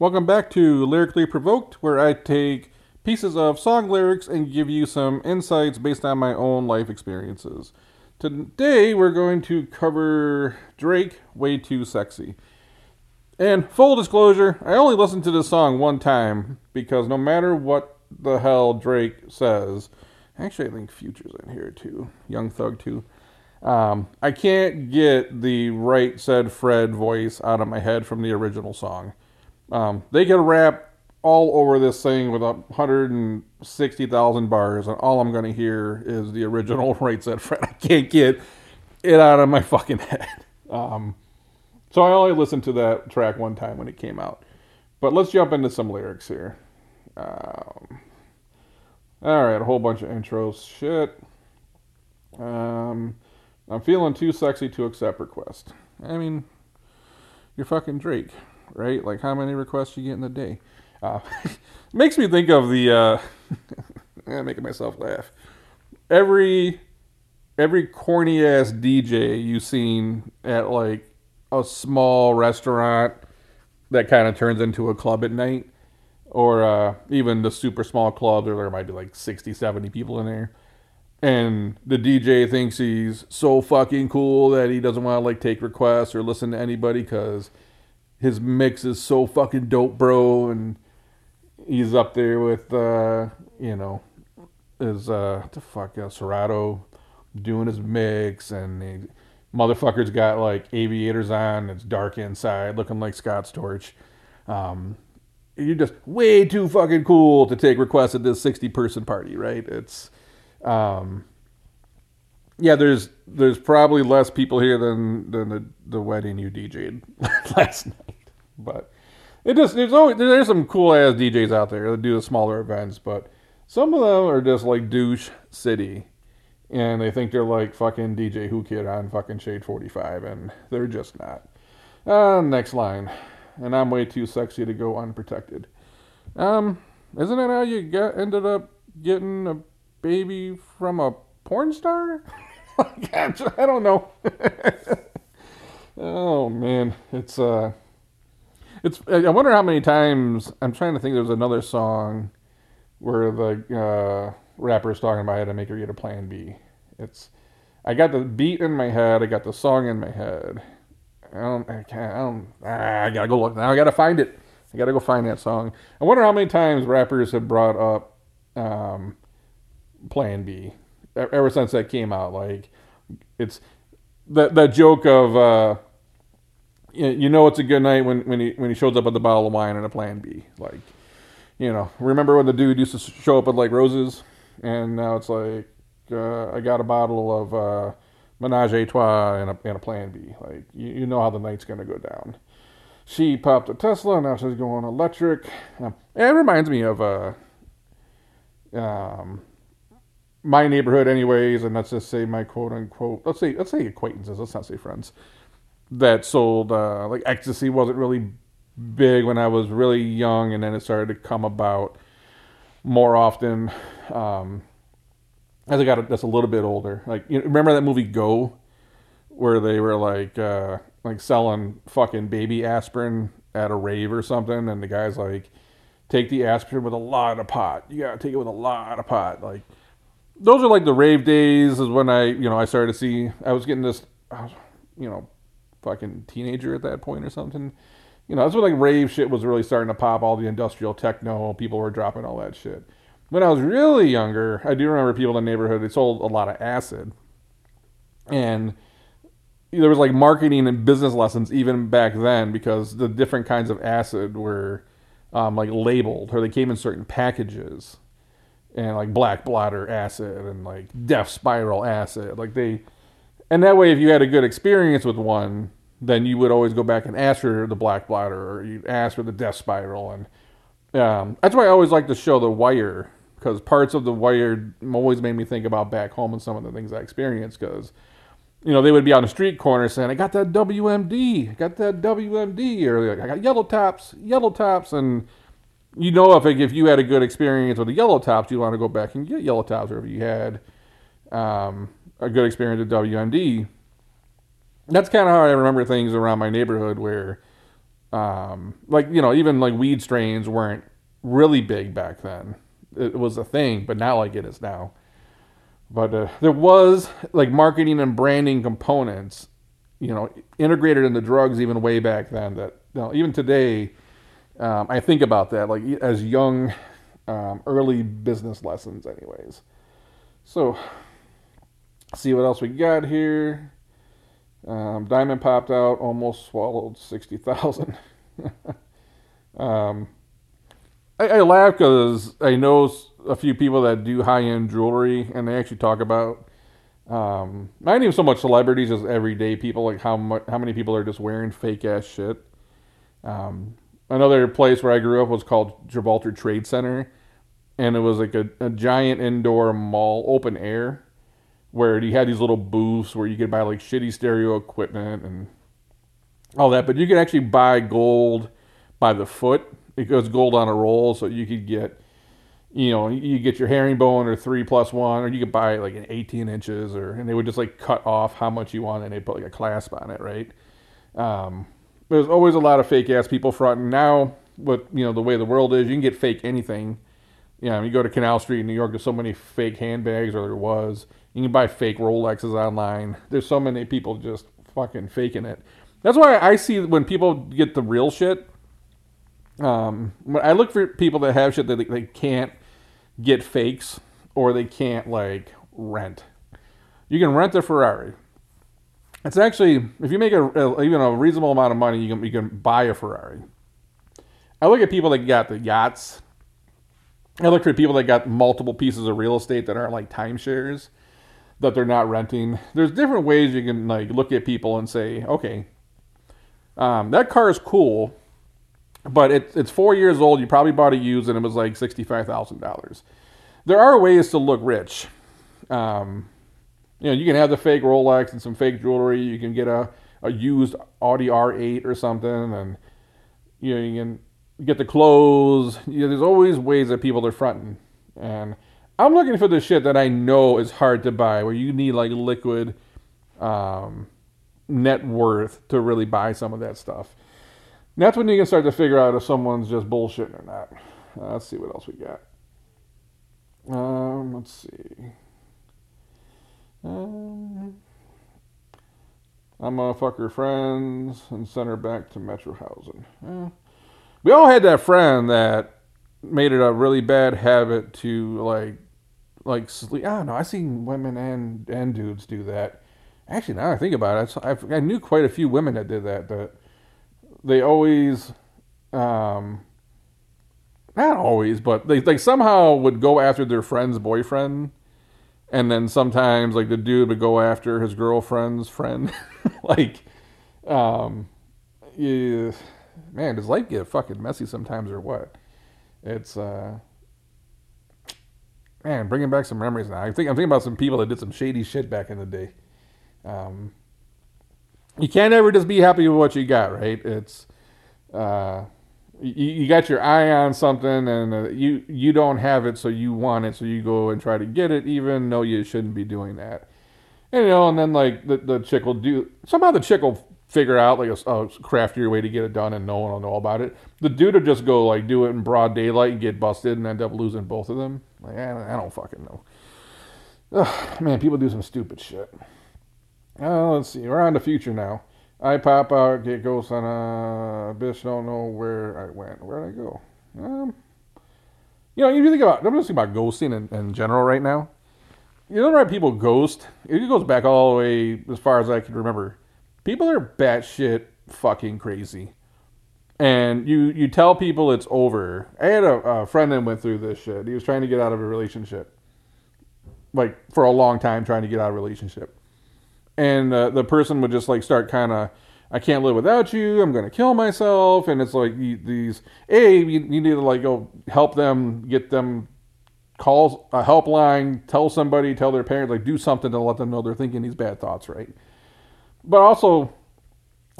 Welcome back to Lyrically Provoked, where I take pieces of song lyrics and give you some insights based on my own life experiences. Today, we're going to cover Drake, Way Too Sexy. And full disclosure, I only listened to this song one time because no matter what the hell Drake says, actually, I think Future's in here too, Young Thug too. Um, I can't get the Right Said Fred voice out of my head from the original song. Um, they can rap all over this thing with 160,000 bars, and all I'm going to hear is the original Right Said Fred. I can't get it out of my fucking head. Um, so I only listened to that track one time when it came out. But let's jump into some lyrics here. Um, all right, a whole bunch of intros. Shit. Um, I'm feeling too sexy to accept request. I mean, you're fucking Drake, right? Like, how many requests you get in a day? Uh, makes me think of the. Uh, making myself laugh. Every every corny ass DJ you've seen at like a small restaurant that kind of turns into a club at night, or uh, even the super small club where there might be like 60, 70 people in there. And the DJ thinks he's so fucking cool that he doesn't want to like take requests or listen to anybody because his mix is so fucking dope, bro. And he's up there with, uh, you know, his, uh, the fuck, uh, Serato doing his mix and he, motherfucker's got like aviators on. It's dark inside, looking like Scott Storch. Um, you're just way too fucking cool to take requests at this 60 person party, right? It's, um, yeah, there's there's probably less people here than than the, the wedding you DJ'd last night, but it just there's always there's some cool ass DJs out there that do the smaller events, but some of them are just like douche city and they think they're like fucking DJ Whoo Kid on fucking Shade 45, and they're just not. Uh, next line. And I'm way too sexy to go unprotected. Um, isn't that how you get ended up getting a baby from a porn star? I don't know. oh man, it's uh, it's. I wonder how many times. I'm trying to think. There's another song where the uh, rapper's talking about how to make her get a plan B. It's I got the beat in my head, I got the song in my head. I don't I can't I don't ah, I gotta go look now, I gotta find it. I gotta go find that song. I wonder how many times rappers have brought up um, Plan B ever since that came out. Like it's that that joke of uh, you know it's a good night when when he when he shows up with a bottle of wine and a Plan B. Like you know, remember when the dude used to show up with like roses, and now it's like uh, I got a bottle of uh, Menage a Trois and a, and a Plan B. Like you, you know how the night's gonna go down. She popped a Tesla, now she's going electric. Um, it reminds me of uh, um, my neighborhood, anyways, and let's just say my quote unquote, let's say let's say acquaintances, let's not say friends, that sold uh, like ecstasy wasn't really big when I was really young, and then it started to come about more often um, as I got that's a little bit older. Like you know, remember that movie Go, where they were like uh, like selling fucking baby aspirin at a rave or something, and the guy's like, take the aspirin with a lot of pot. You gotta take it with a lot of pot. Like those are like the rave days. Is when I you know I started to see I was getting this, was, you know, fucking teenager at that point or something you know, that's when like rave shit was really starting to pop. All the industrial techno, people were dropping all that shit. When I was really younger, I do remember people in the neighborhood. They sold a lot of acid, and there was like marketing and business lessons even back then because the different kinds of acid were um, like labeled or they came in certain packages, and like black bladder acid and like death spiral acid. Like they, and that way, if you had a good experience with one then you would always go back and ask for the black bladder or you'd ask for the death spiral. And um, that's why I always like to show the wire because parts of the wire always made me think about back home and some of the things I experienced because you know, they would be on the street corner saying, I got that WMD, I got that WMD, or like, I got yellow tops, yellow tops. And you know, if, if you had a good experience with the yellow tops, you want to go back and get yellow tops, or if you had um, a good experience with WMD, that's kind of how I remember things around my neighborhood where Um, like you know, even like weed strains weren't really big back then. It was a thing, but not like it is now. But uh, there was like marketing and branding components, you know, integrated into drugs even way back then. That you know, even today, um, I think about that like as young, um, early business lessons, anyways. So, see what else we got here. Um, Diamond popped out, almost swallowed sixty thousand. um, I, I laugh because I know a few people that do high end jewelry, and they actually talk about um, not even so much celebrities as everyday people, like how much, how many people are just wearing fake ass shit. Um, another place where I grew up was called Gibraltar Trade Center, and it was like a, a giant indoor mall, open air, where you had these little booths where you could buy like shitty stereo equipment and all that, but you could actually buy gold by the foot it goes gold on a roll, so you could get, you know, you get your herringbone or three plus one, or you could buy like an 18 inches, or and they would just like cut off how much you want, and they put like a clasp on it, right? Um, there's always a lot of fake ass people fronting. Now, with you know the way the world is, you can get fake anything. You know, you go to Canal Street in New York, there's so many fake handbags, or there was. You can buy fake Rolexes online. There's so many people just fucking faking it. That's why I see when people get the real shit, um, I look for people that have shit that they, they can't get fakes or they can't like rent. You can rent a Ferrari. It's actually if you make a, a, even a reasonable amount of money, you can you can buy a Ferrari. I look at people that got the yachts. I look for people that got multiple pieces of real estate that aren't like timeshares that they're not renting. There's different ways you can like look at people and say, okay, um, that car is cool, but it, it's four years old. You probably bought it used, and it was like sixty-five thousand dollars. There are ways to look rich. Um, you know, you can have the fake Rolex and some fake jewelry. You can get a, a used Audi R8 or something, and you know you can get the clothes. You know, there's always ways that people are fronting, and I'm looking for the shit that I know is hard to buy, where you need like liquid um, net worth to really buy some of that stuff that's when you can start to figure out if someone's just bullshitting or not. Uh, let's see what else we got. Um, let's see. Um, I'm a fucker friends and send her back to Metro housing. Uh, we all had that friend that made it a really bad habit to like, like sleep. I don't know. I seen women and and dudes do that. Actually, now I think about it, I, I knew quite a few women that did that. That they always, um, not always, but they like somehow would go after their friend's boyfriend, and then sometimes like the dude would go after his girlfriend's friend, like, um, yeah, man, does life get fucking messy sometimes or what? It's uh, man, bringing back some memories now. I think I'm thinking about some people that did some shady shit back in the day. Um, you can't ever just be happy with what you got, right? It's uh, you, you got your eye on something and uh, you you don't have it, so you want it, so you go and try to get it, even though you shouldn't be doing that. And, you know, and then like the the chick will do somehow the chick will figure out like a, a craftier way to get it done, and no one will know about it. The dude will just go like do it in broad daylight and get busted and end up losing both of them. Like I, I don't fucking know. Ugh, man, people do some stupid shit. Uh, let's see. We're on the future now. I pop out, get ghosts on a bitch. Don't know where I went. Where did I go? Um, you know, if you think about, I'm just thinking about ghosting in, in general right now. You know, right? People ghost. It goes back all the way as far as I can remember. People are batshit fucking crazy, and you you tell people it's over. I had a, a friend that went through this shit. He was trying to get out of a relationship, like for a long time, trying to get out of a relationship and uh, the person would just like start kind of I can't live without you. I'm going to kill myself. And it's like these, A, you, you need to like go help them, get them calls a helpline, tell somebody, tell their parents, like do something to let them know they're thinking these bad thoughts, right? But also,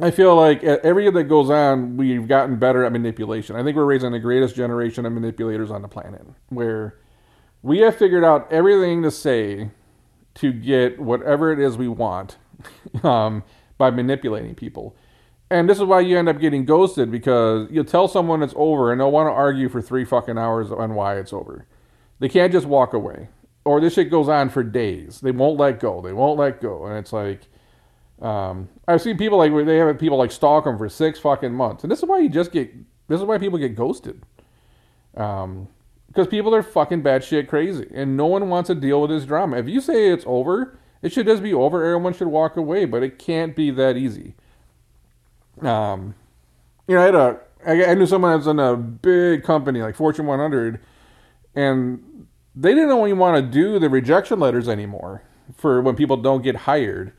I feel like every year that goes on, we've gotten better at manipulation. I think we're raising the greatest generation of manipulators on the planet, where we have figured out everything to say to get whatever it is we want um, by manipulating people. And this is why you end up getting ghosted because you'll tell someone it's over and they'll want to argue for three fucking hours on why it's over. They can't just walk away. Or this shit goes on for days. They won't let go. They won't let go. And it's like, um, I've seen people like they have people like stalk them for six fucking months, and this is why you just get this is why people get ghosted. Um, because people are fucking batshit crazy, and no one wants to deal with this drama. If you say it's over, it should just be over. Everyone should walk away, but it can't be that easy. Um, you know, I had a I, I knew someone that was in a big company like Fortune 100, and they didn't even want to do the rejection letters anymore for when people don't get hired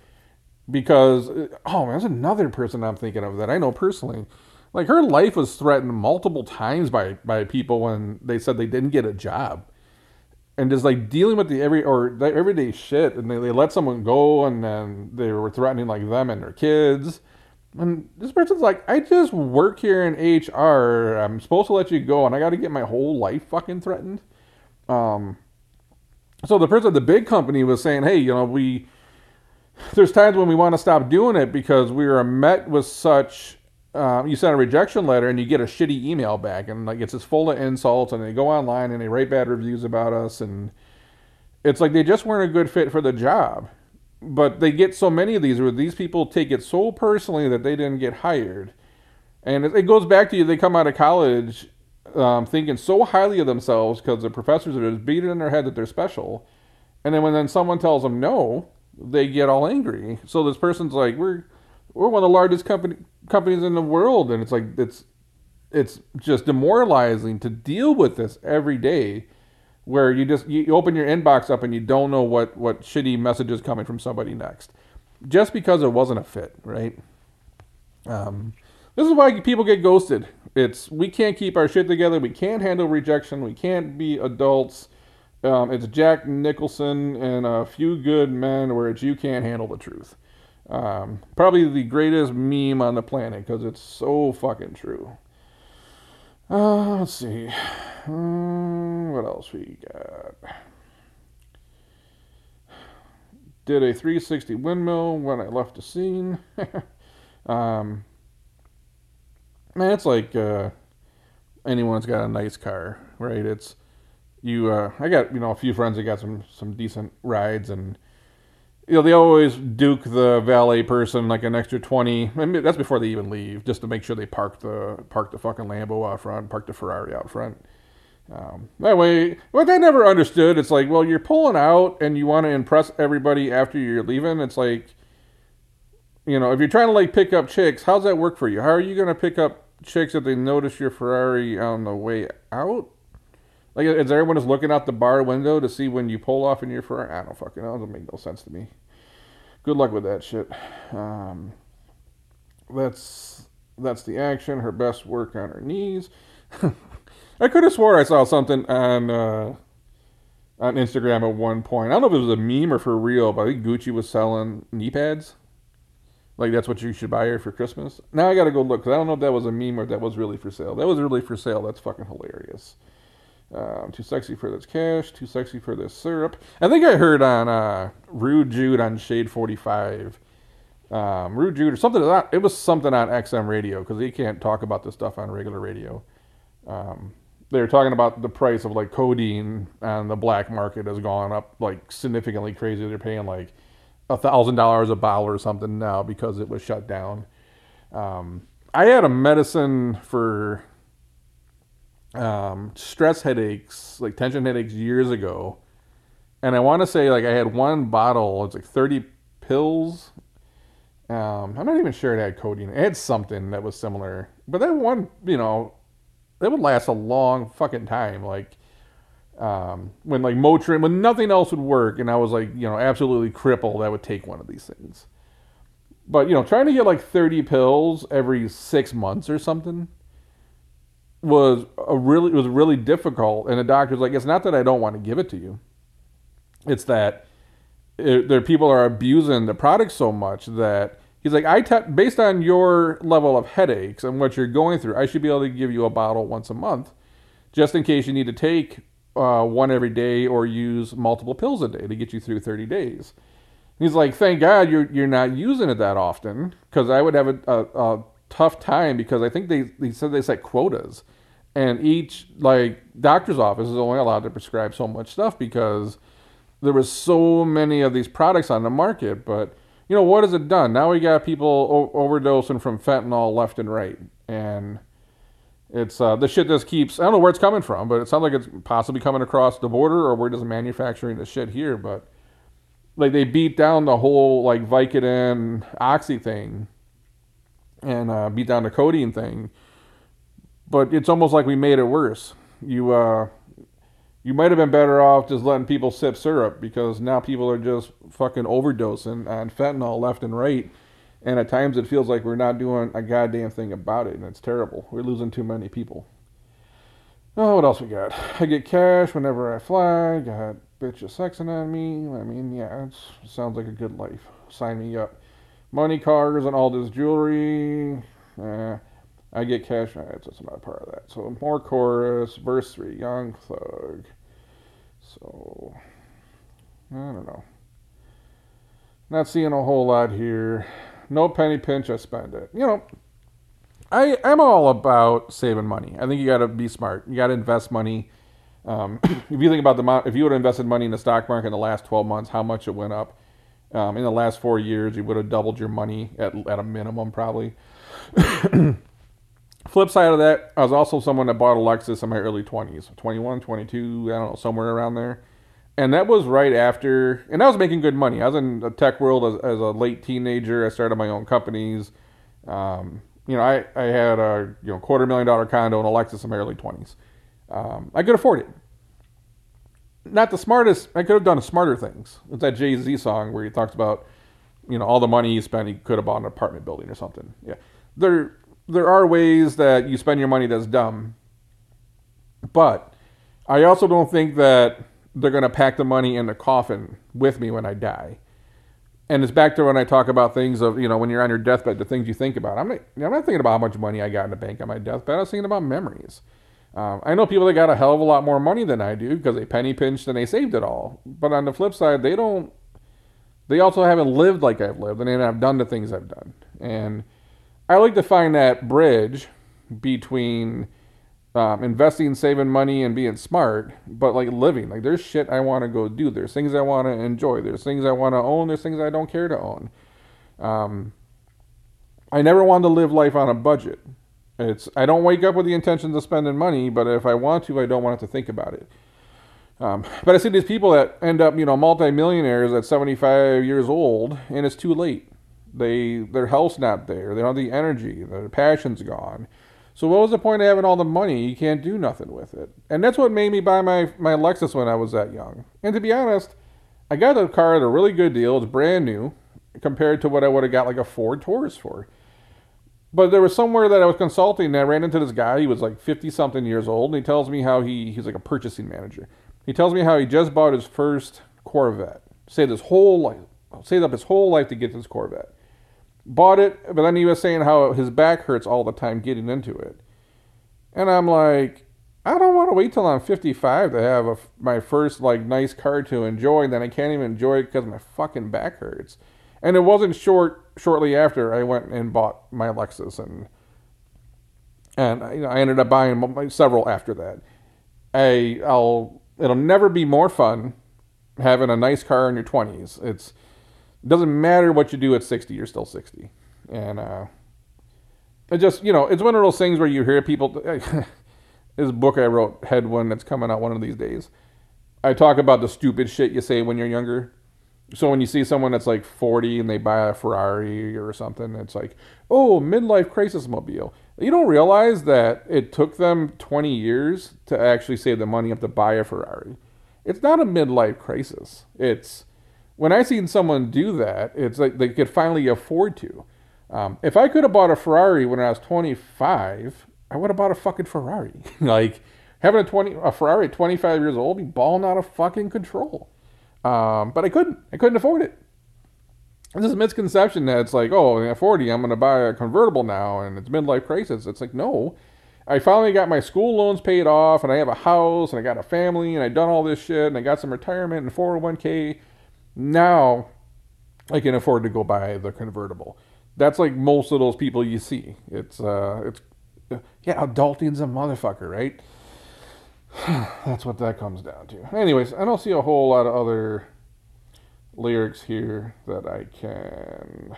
because oh there's another person I'm thinking of that I know personally. Like her life was threatened multiple times by by people when they said they didn't get a job, and just like dealing with the every or the everyday shit, and they, they let someone go, and then they were threatening like them and their kids. And this person's like, I just work here in HR. I'm supposed to let you go, and I got to get my whole life fucking threatened. Um, so the person at the big company was saying, hey, you know, we there's times when we want to stop doing it because we are met with such um, you send a rejection letter and you get a shitty email back and like it's just full of insults and they go online and they write bad reviews about us and it's like they just weren't a good fit for the job. But they get so many of these where these people take it so personally that they didn't get hired. And it, goes back to you they come out of college um, thinking so highly of themselves because the professors are just beating in their head that they're special. And then when then someone tells them no they get all angry. So this person's like, we're we're one of the largest company companies in the world, and it's like it's it's just demoralizing to deal with this every day, where you just you open your inbox up and you don't know what what shitty message is coming from somebody next, just because it wasn't a fit, right? Um, this is why people get ghosted. It's we can't keep our shit together. We can't handle rejection. We can't be adults um, it's Jack Nicholson and a few good men where it's you can't handle the truth. Um, probably the greatest meme on the planet because it's so fucking true. Uh, let's see. Um, what else we got? Did a 360 windmill when I left the scene. um, man, it's like uh, anyone's got a nice car, right? It's you uh, I got you know a few friends that got some some decent rides and you know they always duke the valet person like an extra 20 I mean, that's before they even leave just to make sure they park the park the fucking Lambo out front park the Ferrari out front. Um, that way what I never understood it's like well you're pulling out and you want to impress everybody after you're leaving. It's like you know if you're trying to like pick up chicks how's that work for you? How are you going to pick up chicks if they notice your Ferrari on the way out like, is everyone just looking out the bar window to see when you pull off in your Ferrari? I don't fucking know. It doesn't make no sense to me. Good luck with that shit. Um, that's that's the action. Her best work on her knees. I could have swore I saw something on uh, on Instagram at one point. I don't know if it was a meme or for real, but I think Gucci was selling knee pads. Like that's what you should buy her for Christmas. Now I got to go look because I don't know if that was a meme or that was really for sale. That was really for sale. That's fucking hilarious. Um, too sexy for this cash. Too sexy for this syrup. I think I heard on uh, Rude Jude on Shade Forty Five. Um, Rude Jude or something. It was something on XM radio because they can't talk about this stuff on regular radio. Um, they were talking about the price of like codeine on the black market has gone up like significantly crazy. They're paying like a thousand dollars a bottle or something now because it was shut down. Um, I had a medicine for um, stress headaches, like tension headaches years ago. And I want to say like I had one bottle, it's like 30 pills. Um, I'm not even sure it had codeine. It had something that was similar. But that one, you know, that would last a long fucking time. Like, um, when like Motrin, when nothing else would work, and I was like, you know, absolutely crippled, I would take one of these things. But, you know, trying to get like 30 pills every six months or something was a really was really difficult, and the doctor's like, it's not that I don't want to give it to you, it's that it, there people are abusing the product so much that he's like, I te- based on your level of headaches and what you're going through, I should be able to give you a bottle once a month, just in case you need to take uh, one every day or use multiple pills a day to get you through 30 days. He's like, thank God you're you're not using it that often, because I would have a, a, a tough time because I think they, they said they set quotas. And each like doctor's office is only allowed to prescribe so much stuff because there was so many of these products on the market. But you know what has it done? Now we got people o- overdosing from fentanyl left and right, and it's uh, the shit just keeps. I don't know where it's coming from, but it sounds like it's possibly coming across the border, or we're just manufacturing the shit here. But like they beat down the whole like Vicodin oxy thing, and uh, beat down the codeine thing. But it's almost like we made it worse. You uh, you might have been better off just letting people sip syrup because now people are just fucking overdosing on fentanyl left and right. And at times it feels like we're not doing a goddamn thing about it, and it's terrible. We're losing too many people. Oh, what else we got? I get cash whenever I fly. Got bitches sexing on me. I mean, yeah, it sounds like a good life. Sign me up. Money, cars, and all this jewelry. Eh, I get cash. so It's not a part of that. So more chorus, verse three, Young Thug. So I don't know. Not seeing a whole lot here. No penny pinch, I spend it. You know, I I'm all about saving money. I think you got to be smart. You got to invest money. Um, if you think about the if you would have invested money in the stock market in the last 12 months, how much it went up. Um, in the last four years, you would have doubled your money at, at a minimum, probably. Flip side of that, I was also someone that bought a Lexus in my early 20s, 21, 22, I don't know, somewhere around there. And that was right after, and I was making good money. I was in the tech world as, as a late teenager. I started my own companies. Um, you know, I, I had a you know quarter million dollar condo and a Lexus in my early 20s. Um, I could afford it. Not the smartest. I could have done smarter things. It's that Jay Z song where he talks about, you know, all the money he spent, he could have bought an apartment building or something. Yeah, there there are ways that you spend your money that's dumb. But I also don't think that they're going to pack the money in the coffin with me when I die. And it's back to when I talk about things of, you know, when you're on your deathbed, the things you think about. I'm not, I'm not thinking about how much money I got in the bank on my deathbed. I was thinking about memories. Um, I know people that got a hell of a lot more money than I do because they penny pinched and they saved it all. But on the flip side, they don't, they also haven't lived like I've lived and they haven't done the things I've done. And I like to find that bridge between um, investing, saving money, and being smart, but like living. Like there's shit I want to go do. There's things I want to enjoy. There's things I want to own. There's things I don't care to own. Um, I never wanted to live life on a budget. It's I don't wake up with the intentions of spending money, but if I want to, I don't want to think about it. Um, but I see these people that end up, you know, multimillionaires at 75 years old, and it's too late. They their health's not there. They don't have the energy. Their passion's gone. So what was the point of having all the money? You can't do nothing with it. And that's what made me buy my my Lexus when I was that young. And to be honest, I got the car at a really good deal. It's brand new compared to what I would have got like a Ford Taurus for. But there was somewhere that I was consulting and I ran into this guy. He was like 50 something years old. And he tells me how he, he's like a purchasing manager. He tells me how he just bought his first Corvette. Saved his whole life, saved up his whole life to get this Corvette bought it, but then he was saying how his back hurts all the time getting into it. And I'm like, I don't want to wait till I'm 55 to have a, my first like nice car to enjoy, then I can't even enjoy it because my fucking back hurts. And it wasn't short. Shortly after, I went and bought my Lexus, and and you know, I ended up buying several after that. I I'll it'll never be more fun having a nice car in your 20s. It's it doesn't matter what you do at 60, you're still 60. And uh, it just, you know, it's one of those things where you hear people. this book I wrote, Head One, that's coming out one of these days. I talk about the stupid shit you say when you're younger. So when you see someone that's like 40 and they buy a Ferrari or something, it's like, oh, midlife crisis mobile. You don't realize that it took them 20 years to actually save the money up to buy a Ferrari. It's not a midlife crisis. It's when I seen someone do that, it's like they could finally afford to. Um, if I could have bought a Ferrari when I was 25, I would have bought a fucking Ferrari. like having a 20 a Ferrari at 25 years old, be balling out of fucking control. Um, but I couldn't. I couldn't afford it. There's this misconception that it's like, oh, at 40, I'm going to buy a convertible now, and it's midlife crisis. It's like, no. I finally got my school loans paid off, and I have a house, and I got a family, and I done all this shit, and I got some retirement and 401k now I can afford to go buy the convertible. that's like most of those people you see. It's uh, it's yeah, adulting's a motherfucker, right? that's what that comes down to. Anyways, I don't see a whole lot of other lyrics here that I can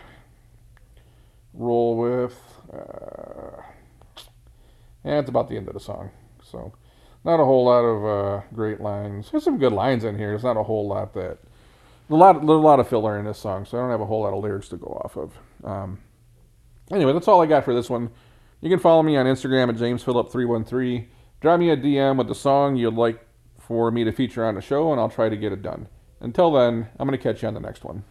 roll with. Uh, and it's about the end of the song, so not a whole lot of uh, great lines. There's some good lines in here. There's not a whole lot that a lot, there's a lot of filler in this song, so I don't have a whole lot of lyrics to go off of. Um, anyway, that's all I got for this one. You can follow me on Instagram at jamesphillip313. Drop me a DM with the song you'd like for me to feature on the show, and I'll try to get it done. Until then, I'm going to catch you on the next one.